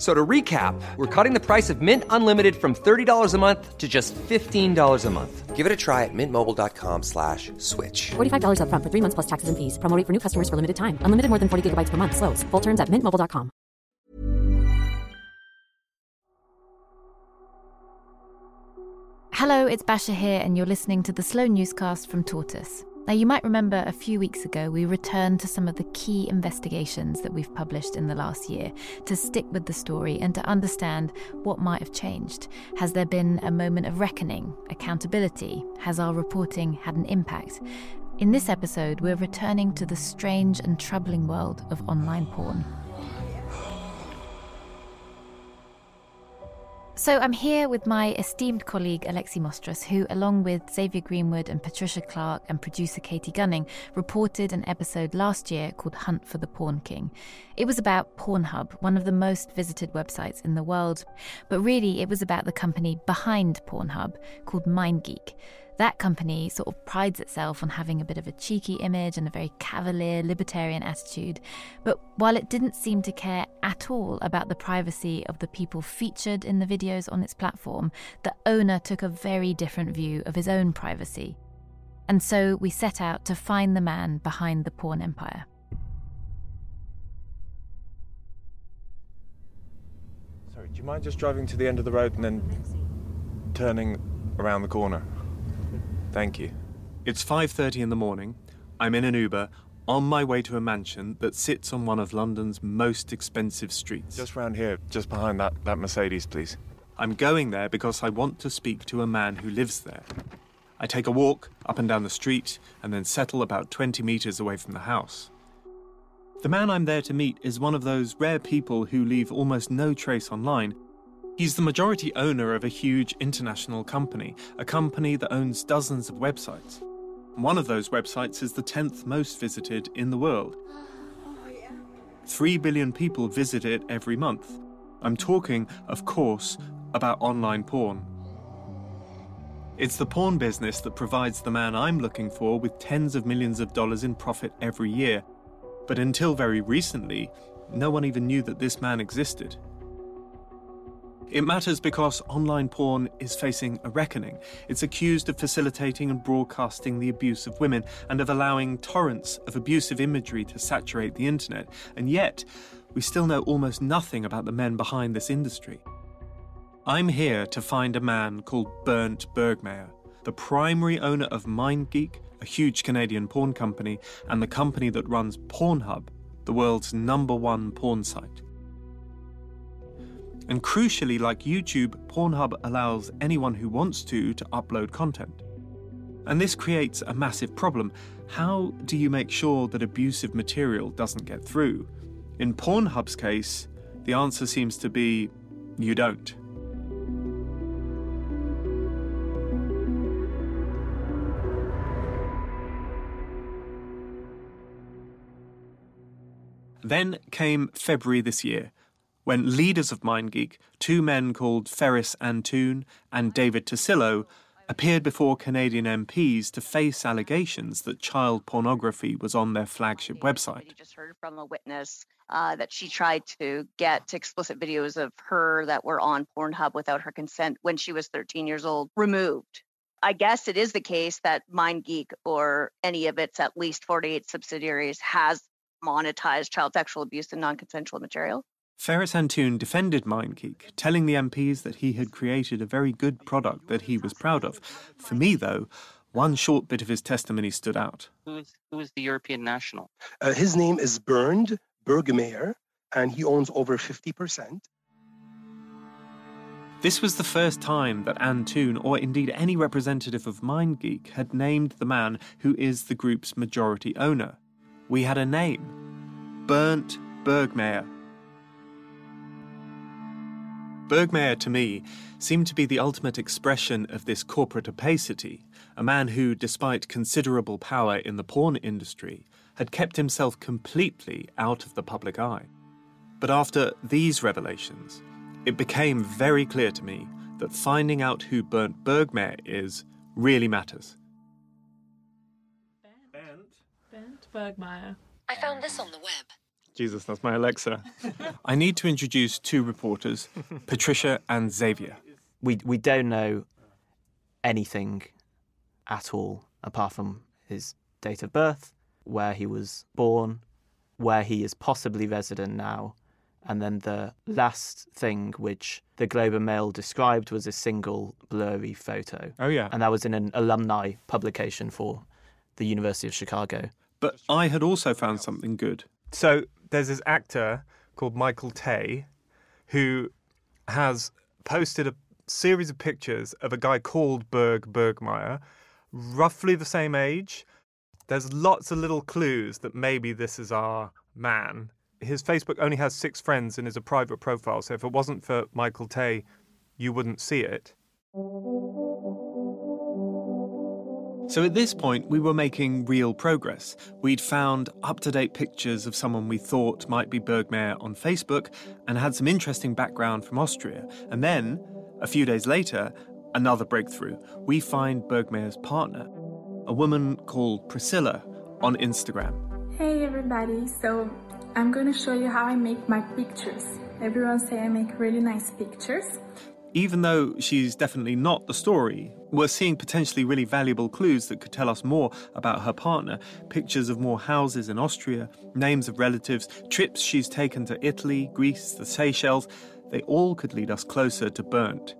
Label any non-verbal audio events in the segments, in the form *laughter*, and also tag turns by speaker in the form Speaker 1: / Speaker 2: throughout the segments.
Speaker 1: So to recap, we're cutting the price of Mint Unlimited from $30 a month to just $15 a month.
Speaker 2: Give it a try at mintmobile.com slash switch.
Speaker 3: $45 upfront for three months plus taxes and fees. Promoting for new customers for limited time. Unlimited more than 40 gigabytes per month. Slows. Full terms at mintmobile.com.
Speaker 4: Hello, it's Basia here, and you're listening to the Slow Newscast from Tortoise. Now, you might remember a few weeks ago we returned to some of the key investigations that we've published in the last year to stick with the story and to understand what might have changed. Has there been a moment of reckoning, accountability? Has our reporting had an impact? In this episode, we're returning to the strange and troubling world of online porn. So I'm here with my esteemed colleague Alexi Mostrous, who, along with Xavier Greenwood and Patricia Clark and producer Katie Gunning, reported an episode last year called Hunt for the Porn King. It was about Pornhub, one of the most visited websites in the world, but really it was about the company behind Pornhub called MindGeek. That company sort of prides itself on having a bit of a cheeky image and a very cavalier, libertarian attitude. But while it didn't seem to care at all about the privacy of the people featured in the videos on its platform, the owner took a very different view of his own privacy. And so we set out to find the man behind the porn empire.
Speaker 5: Sorry, do you mind just driving to the end of the road and then turning around the corner? Thank you.
Speaker 6: It's 5:30 in the morning. I'm in an Uber on my way to a mansion that sits on one of London's most expensive streets.
Speaker 5: Just round here, just behind that, that Mercedes, please.
Speaker 6: I'm going there because I want to speak to a man who lives there. I take a walk up and down the street and then settle about 20 meters away from the house. The man I'm there to meet is one of those rare people who leave almost no trace online. He's the majority owner of a huge international company, a company that owns dozens of websites. One of those websites is the 10th most visited in the world. Three billion people visit it every month. I'm talking, of course, about online porn. It's the porn business that provides the man I'm looking for with tens of millions of dollars in profit every year. But until very recently, no one even knew that this man existed. It matters because online porn is facing a reckoning. It's accused of facilitating and broadcasting the abuse of women and of allowing torrents of abusive imagery to saturate the internet. And yet, we still know almost nothing about the men behind this industry. I'm here to find a man called Bernd Bergmair, the primary owner of MindGeek, a huge Canadian porn company, and the company that runs Pornhub, the world's number one porn site. And crucially, like YouTube, Pornhub allows anyone who wants to to upload content. And this creates a massive problem. How do you make sure that abusive material doesn't get through? In Pornhub's case, the answer seems to be you don't. Then came February this year, when leaders of MindGeek, two men called Feras Antoon and David Tassillo, appeared before Canadian MPs to face allegations that child pornography was on their flagship website.
Speaker 7: You just heard from a witness uh, that she tried to get explicit videos of her that were on Pornhub without her consent when she was 13 years old removed. I guess it is the case that MindGeek or any of its at least 48 subsidiaries has monetized child sexual abuse and non consensual material.
Speaker 6: Feras Antoon defended MindGeek, telling the MPs that he had created a very good product that he was proud of. For me, though, one short bit of his testimony stood out.
Speaker 8: Who is, who is the European national?
Speaker 9: Uh, his name is Bernd Bergmair.
Speaker 8: and he owns over 50%.
Speaker 6: This was the first time that Antoon, or indeed any representative of MindGeek, had named the man who is the group's majority owner. We had a name Bernd Bergmair. Bergmair, to me, seemed to be the ultimate expression of this corporate opacity, a man who, despite considerable power in the porn industry, had kept himself completely out of the public eye. But after these revelations, it became very clear to me that finding out who Bernd Bergmair is really matters.
Speaker 9: Bernd Bergmair.
Speaker 10: I found this on the web.
Speaker 6: Jesus, that's my Alexa. *laughs* I need to introduce two reporters, *laughs* Patricia and Xavier.
Speaker 11: We we don't know anything at all apart from his date of birth, where he was born, where he is possibly resident now, and then the last thing which the Globe and Mail described was a single blurry photo.
Speaker 6: Oh yeah.
Speaker 11: And that was in an alumni publication for the University of Chicago.
Speaker 6: But I had also found something good. So there's this actor called Michael Tay who has posted a series of pictures of a guy called Berg Bergmair, roughly the same age. There's lots of little clues that maybe this is our man. His Facebook only has six friends and is a private profile, so if it wasn't for Michael Tay, you wouldn't see it. So at this point, we were making real progress. We'd found up to date pictures of someone we thought might be Bergmair on Facebook and had some interesting background from Austria. And then, a few days later, another breakthrough. We find Bergmair's partner, a woman called Priscilla, on Instagram.
Speaker 12: Hey everybody, so I'm gonna show you how I make my pictures. Everyone say I make really nice pictures.
Speaker 6: Even though she's definitely not the story, we're seeing potentially really valuable clues that could tell us more about her partner. Pictures of more houses in Austria, names of relatives, trips she's taken to Italy, Greece, the Seychelles. They all could lead us closer to Bernd.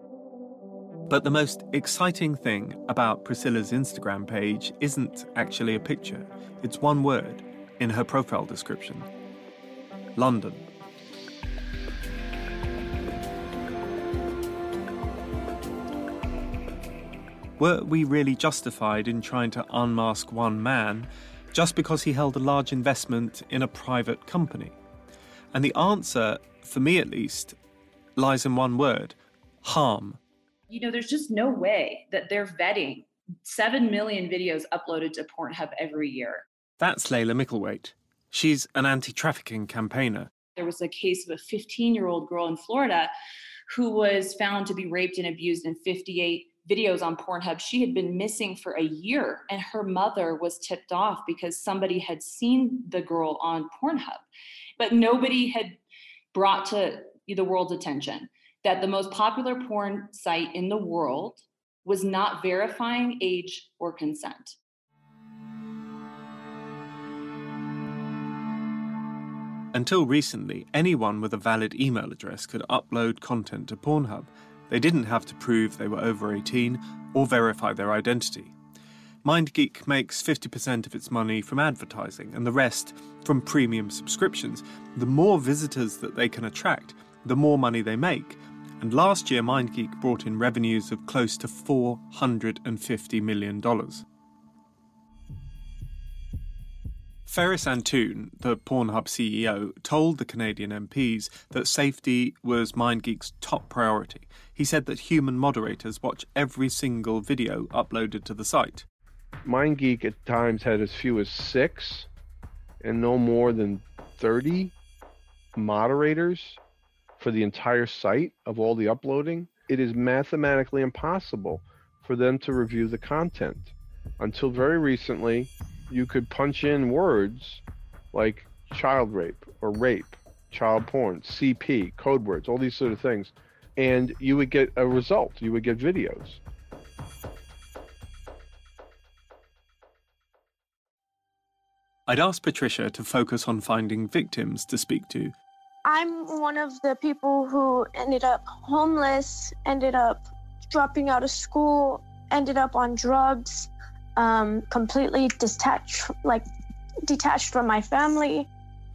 Speaker 6: But the most exciting thing about Priscilla's Instagram page isn't actually a picture, it's one word in her profile description London. Were we really justified in trying to unmask one man just because he held a large investment in a private company? And the answer, for me at least, lies in one word harm.
Speaker 13: You know, there's just no way that they're vetting 7 million videos uploaded to Pornhub every year.
Speaker 6: That's Laila Mickelwait. She's an anti trafficking campaigner.
Speaker 13: There was a case of a 15 year old girl in Florida who was found to be raped and abused in 58 videos on Pornhub. She had been missing for a year, and her mother was tipped off because somebody had seen the girl on Pornhub. But nobody had brought to the world's attention that the most popular porn site in the world was not verifying age or consent.
Speaker 6: Until recently, anyone with a valid email address could upload content to Pornhub. They didn't have to prove they were over 18 or verify their identity. MindGeek makes 50% of its money from advertising and the rest from premium subscriptions. The more visitors that they can attract, the more money they make. And last year, MindGeek brought in revenues of close to $450 million. Feras Antoon, the Pornhub CEO, told the Canadian MPs that safety was MindGeek's top priority. He said that human moderators watch every single video uploaded to the site.
Speaker 14: MindGeek at times had as few as six and no more than 30 moderators for the entire site of all the uploading. It is mathematically impossible for them to review the content. Until very recently, you could punch in words like child rape or rape, child porn, CP, code words, all these sort of things, and you would get a result. You would get videos.
Speaker 6: I'd asked Patricia to focus on finding victims to speak to.
Speaker 15: I'm one of the people who ended up homeless, ended up dropping out of school, ended up on drugs, um, completely detached, like detached from my family.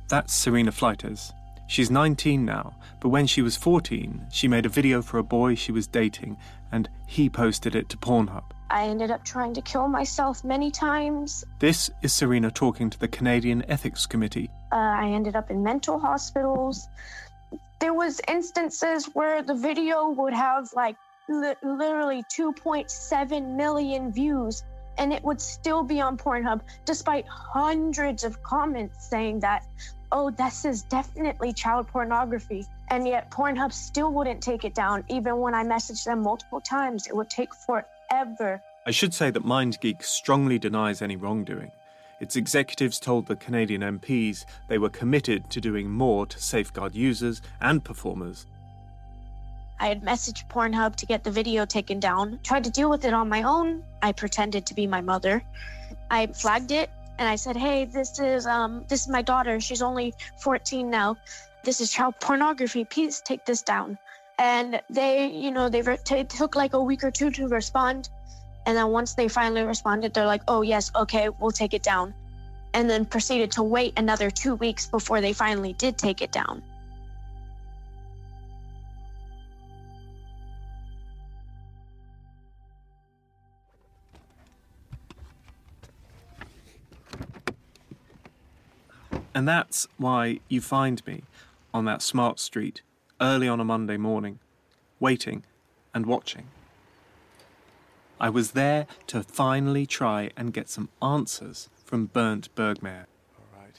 Speaker 6: That's Serena Fleites. She's 19 now, but when she was 14, she made a video for a boy she was dating and he posted it to Pornhub.
Speaker 15: I ended up trying to kill myself many times.
Speaker 6: This is Serena talking to the Canadian Ethics Committee.
Speaker 15: Uh, I ended up in mental hospitals. There was instances where the video would have like li- literally 2.7 million views and it would still be on Pornhub despite hundreds of comments saying that oh this is definitely child pornography and yet Pornhub still wouldn't take it down even when I messaged them multiple times it would take forever
Speaker 6: I should say that MindGeek strongly denies any wrongdoing. Its executives told the Canadian MPs they were committed to doing more to safeguard users and performers.
Speaker 15: I had messaged Pornhub to get the video taken down, tried to deal with it on my own. I pretended to be my mother. I flagged it and I said, "Hey, this is um this is my daughter. She's only 14 now. This is child pornography. Please take this down." And they, you know, they re- t- took like a week or two to respond. And then once they finally responded, they're like, "Oh, yes, okay, we'll take it down." And then proceeded to wait another 2 weeks before they finally did take it down.
Speaker 6: And that's why you find me on that smart street early on a Monday morning, waiting and watching. I was there to finally try and get some answers from Bernd Bergmair. All right.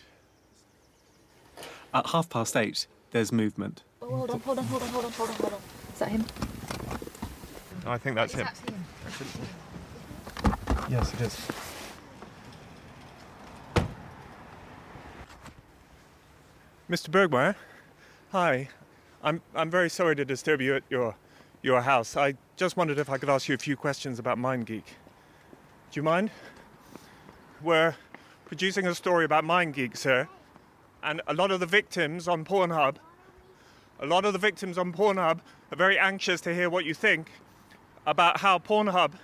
Speaker 6: At half past eight, there's movement.
Speaker 4: Oh, hold on, hold on, hold on, hold on, hold on, hold on. Is that him?
Speaker 5: I think that's
Speaker 4: Is
Speaker 5: him.
Speaker 4: that him?
Speaker 5: Yes, it is. Mr. Bergmair, hi. I'm I'm very sorry to disturb you at your your house. I just wondered if I could ask you a few questions about MindGeek. Do you mind? We're producing a story about MindGeek, sir, and a lot of the victims on Pornhub, a lot of the victims on Pornhub are very anxious to hear what you think about how Pornhub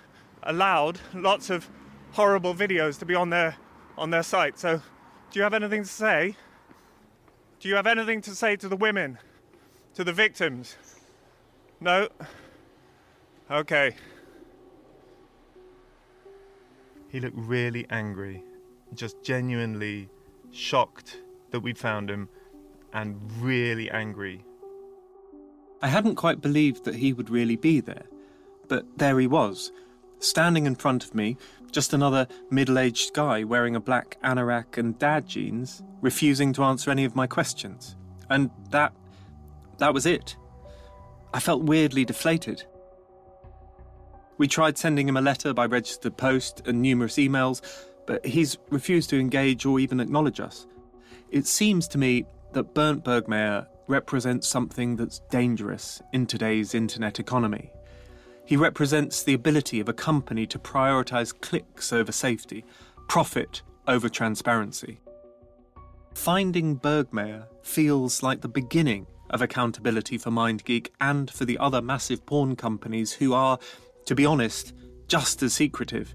Speaker 5: allowed lots of horrible videos to be on their on their site. So, do you have anything to say? Do you have anything to say to the women, to the victims? No? Okay. He looked really angry, just genuinely shocked that we'd found him, and really angry.
Speaker 6: I hadn't quite believed that he would really be there, but there he was, standing in front of me, just another middle aged guy wearing a black anorak and dad jeans, refusing to answer any of my questions. And that. that was it. I felt weirdly deflated. We tried sending him a letter by registered post and numerous emails, but he's refused to engage or even acknowledge us. It seems to me that Bernd Bergmair represents something that's dangerous in today's internet economy. He represents the ability of a company to prioritize clicks over safety, profit over transparency. Finding Bergmair feels like the beginning of accountability for MindGeek and for the other massive porn companies who are, to be honest, just as secretive.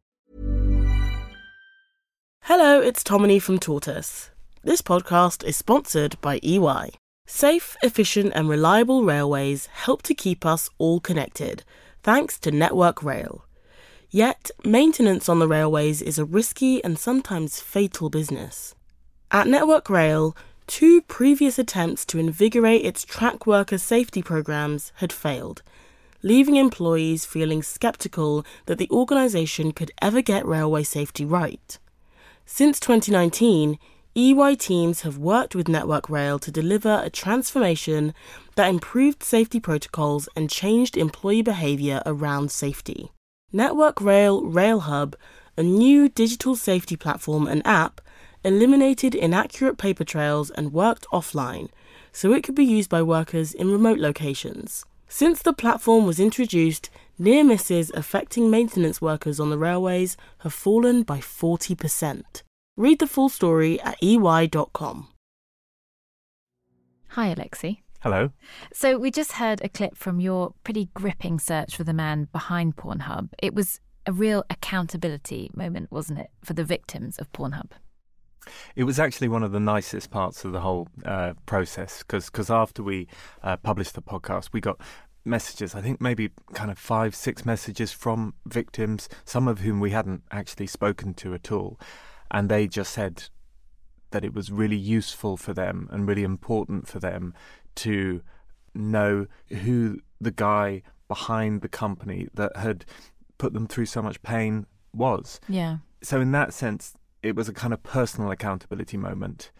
Speaker 16: Hello, it's Tomini from Tortoise. This podcast is sponsored by EY. Safe, efficient and reliable railways help to keep us all connected, thanks to Network Rail. Yet, maintenance on the railways is a risky and sometimes fatal business. At Network Rail, two previous attempts to invigorate its track worker safety programs had failed, leaving employees feeling skeptical that the organisation could ever get railway safety right. Since 2019, EY teams have worked with Network Rail to deliver a transformation that improved safety protocols and changed employee behaviour around safety. Network Rail RailHub, a new digital safety platform and app, eliminated inaccurate paper trails and worked offline, so it could be used by workers in remote locations. Since the platform was introduced, near misses affecting maintenance workers on the railways have fallen by 40%. Read the full story at ey.com.
Speaker 4: Hi, Alexi.
Speaker 5: Hello.
Speaker 4: So, we just heard a clip from your pretty gripping search for the man behind Pornhub. It was a real accountability moment, wasn't it, for the victims of Pornhub?
Speaker 5: It was actually one of the nicest parts of the whole uh, process because after we uh, published the podcast, we got messages, I think maybe kind of five, six messages from victims, some of whom we hadn't actually spoken to at all. And they just said that it was really useful for them and really important for them to know who the guy behind the company that had put them through so much pain was.
Speaker 4: Yeah.
Speaker 5: So, in that sense, it was a kind of personal accountability moment.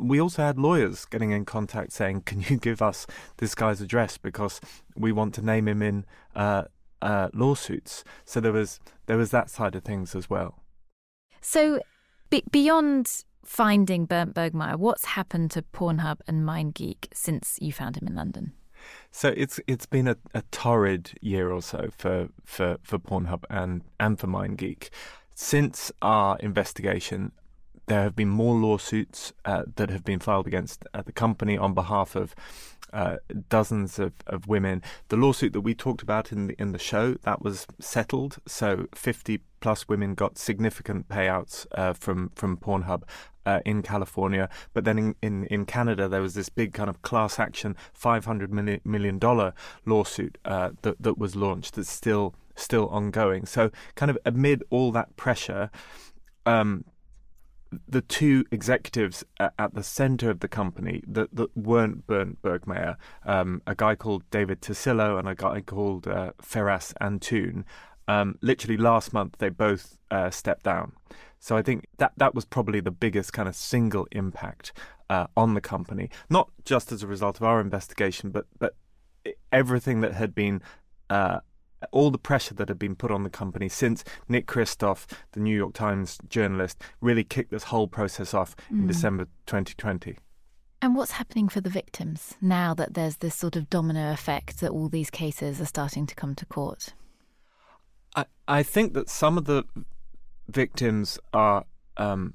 Speaker 5: We also had lawyers getting in contact saying, "Can you give us this guy's address because we want to name him in uh, uh, lawsuits?" So there was there was that side of things as well.
Speaker 4: So, be- beyond finding Bernd Bergmair, what's happened to Pornhub and MindGeek since you found him in London?
Speaker 5: So it's it's been a, a torrid year or so for, for, for Pornhub and, and for MindGeek. Since our investigation, there have been more lawsuits uh, that have been filed against uh, the company on behalf of uh, dozens of, of women. The lawsuit that we talked about in the in the show that was settled, so fifty plus women got significant payouts uh, from from Pornhub. Uh, in California, but then in, in, in Canada there was this big kind of class action five hundred million million dollar lawsuit uh, that that was launched that's still still ongoing. So kind of amid all that pressure, um, the two executives at, the center of the company that, that weren't Bernd Bergmair, um, a guy called David Tassillo and a guy called uh, Feras Antoon, um, literally last month they both uh, stepped down. So I think that that was probably the biggest kind of single impact uh, on the company, not just as a result of our investigation, but but everything that had been uh, all the pressure that had been put on the company since Nick Kristof, the New York Times journalist, really kicked this whole process off mm. in December 2020.
Speaker 4: And what's happening for the victims now that there's this sort of domino effect that all these cases are starting to come to court?
Speaker 5: I, I think that some of the victims are um,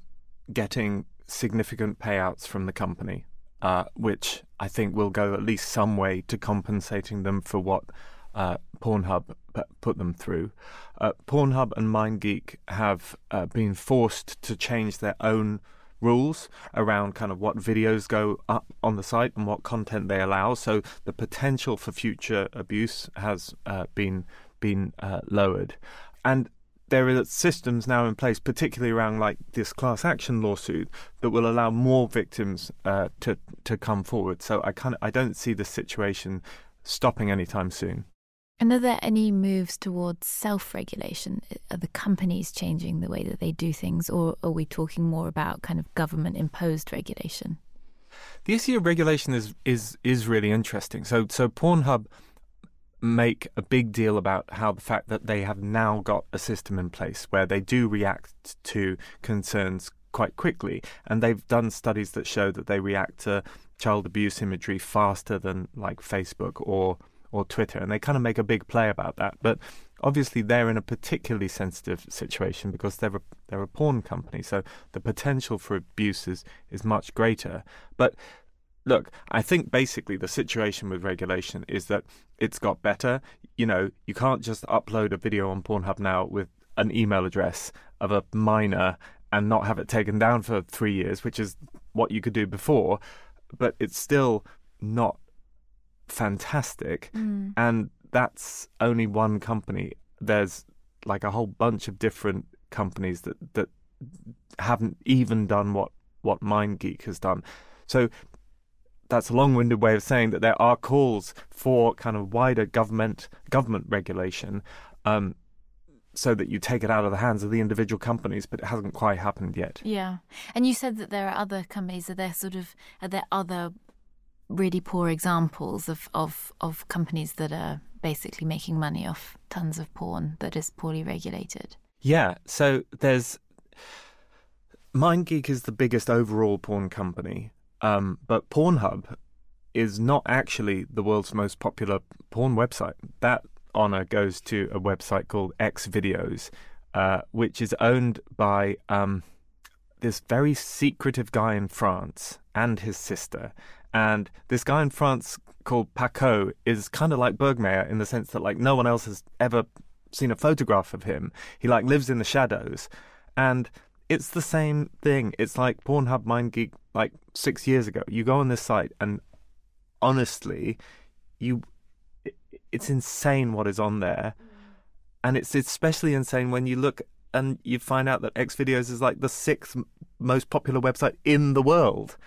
Speaker 5: getting significant payouts from the company, uh, which I think will go at least some way to compensating them for what uh, Pornhub put them through. Uh, Pornhub and MindGeek have uh, been forced to change their own rules around kind of what videos go up on the site and what content they allow. So the potential for future abuse has uh, been been uh, lowered, and there are systems now in place, particularly around like this class action lawsuit, that will allow more victims uh, to to come forward. So I kind I don't see the situation stopping anytime soon.
Speaker 4: And are there any moves towards self regulation? Are the companies changing the way that they do things, or are we talking more about kind of government imposed regulation?
Speaker 5: The issue of regulation is, is, is really interesting. So, so Pornhub make a big deal about how the fact that they have now got a system in place where they do react to concerns quite quickly. And they've done studies that show that they react to child abuse imagery faster than like Facebook or or Twitter, and they kind of make a big play about that. But obviously, they're in a particularly sensitive situation because they're a, they're a porn company, so the potential for abuse is, is much greater. But look, I think basically the situation with regulation is that it's got better. You know, you can't just upload a video on Pornhub now with an email address of a minor and not have it taken down for three years, which is what you could do before. But it's still not fantastic.
Speaker 4: Mm.
Speaker 5: And that's only one company. There's like a whole bunch of different companies that, that haven't even done what, what MindGeek has done. So that's a long-winded way of saying that there are calls for kind of wider government government regulation um, so that you take it out of the hands of the individual companies, but it hasn't quite happened yet.
Speaker 4: Yeah. And you said that there are other companies, are there sort of are there other really poor examples of, of, of companies that are basically making money off tons of porn that is poorly regulated?
Speaker 5: Yeah. So there's MindGeek is the biggest overall porn company, um, but Pornhub is not actually the world's most popular porn website. That honor goes to a website called X Videos, uh, which is owned by um, this very secretive guy in France and his sister. And this guy in France called Paco is kind of like Bergmair in the sense that like no one else has ever seen a photograph of him. He like lives in the shadows, and it's the same thing. It's like Pornhub MindGeek like six years ago. You go on this site, and honestly, you it's insane what is on there, mm. and it's especially insane when you look and you find out that X Videos is like the sixth most popular website in the world.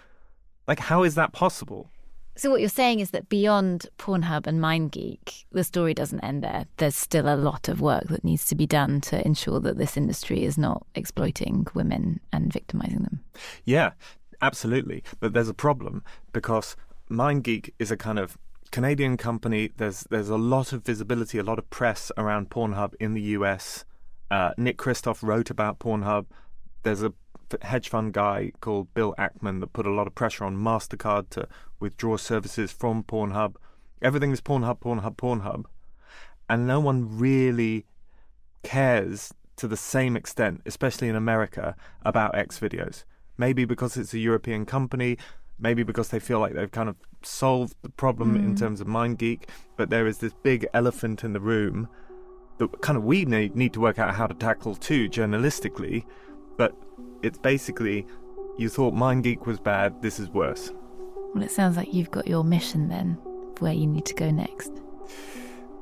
Speaker 5: Like, how is that possible?
Speaker 4: So what you're saying is that beyond Pornhub and MindGeek, the story doesn't end there. There's still a lot of work that needs to be done to ensure that this industry is not exploiting women and victimizing them.
Speaker 5: Yeah, absolutely. But there's a problem because MindGeek is a kind of Canadian company. There's there's a lot of visibility, a lot of press around Pornhub in the US. Uh, Nick Kristof wrote about Pornhub. There's a hedge fund guy called Bill Ackman that put a lot of pressure on MasterCard to withdraw services from Pornhub. Everything is Pornhub, Pornhub, Pornhub. And no one really cares to the same extent, especially in America, about X videos. Maybe because it's a European company, maybe because they feel like they've kind of solved the problem in
Speaker 4: Mm.
Speaker 5: terms of MindGeek, but there is this big elephant in the room that kind of we need, need to work out how to tackle too journalistically, but it's basically you thought MindGeek was bad, this is worse.
Speaker 4: Well, it sounds like you've got your mission then, where you need to go next.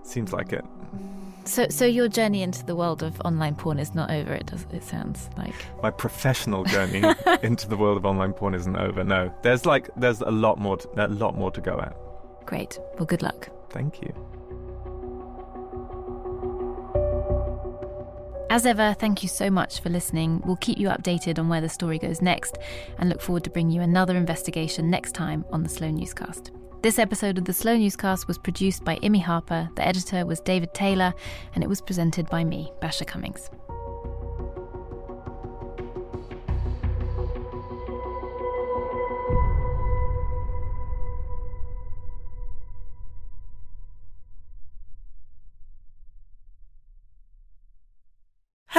Speaker 5: Seems like it.
Speaker 4: So, so your journey into the world of online porn is not over. It does. It sounds like.
Speaker 5: My professional journey *laughs* into the world of online porn isn't over. No, there's like there's a lot more, to, a lot more to go at.
Speaker 4: Great. Well, good luck.
Speaker 5: Thank you.
Speaker 4: As ever, thank you so much for listening. We'll keep you updated on where the story goes next and look forward to bringing you another investigation next time on the Slow Newscast. This episode of the Slow Newscast was produced by Imi Harper, the editor was David Taylor, and it was presented by me, Basia Cummings.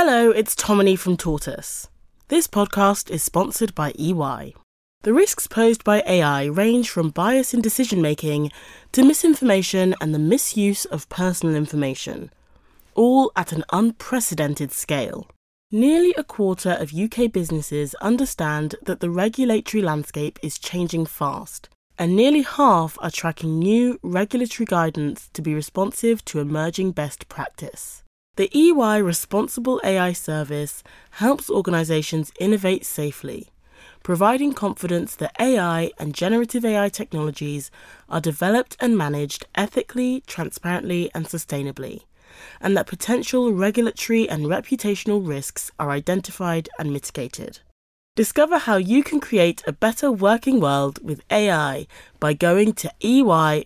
Speaker 16: Hello, it's Tomini from Tortoise. This podcast is sponsored by EY. The risks posed by AI range from bias in decision making to misinformation and the misuse of personal information, all at an unprecedented scale. Nearly a quarter of UK businesses understand that the regulatory landscape is changing fast, and nearly half are tracking new regulatory guidance to be responsive to emerging best practice. The EY Responsible AI Service helps organizations innovate safely, providing confidence that AI and generative AI technologies are developed and managed ethically, transparently, and sustainably, and that potential regulatory and reputational risks are identified and mitigated. Discover how you can create a better working world with AI by going to ey.ai.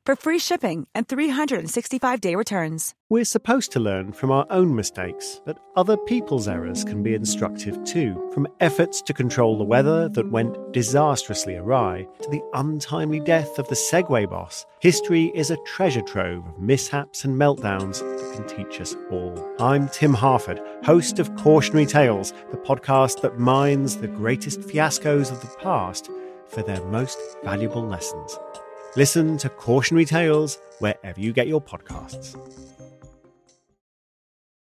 Speaker 17: for free shipping and 365-day returns.
Speaker 18: We're supposed to learn from our own mistakes, but other people's errors can be instructive too. From efforts to control the weather that went disastrously awry to the untimely death of the Segway boss, history is a treasure trove of mishaps and meltdowns that can teach us all. I'm Tim Harford, host of Cautionary Tales, the podcast that mines the greatest fiascos of the past for their most valuable lessons. Listen to Cautionary Tales wherever you get your podcasts.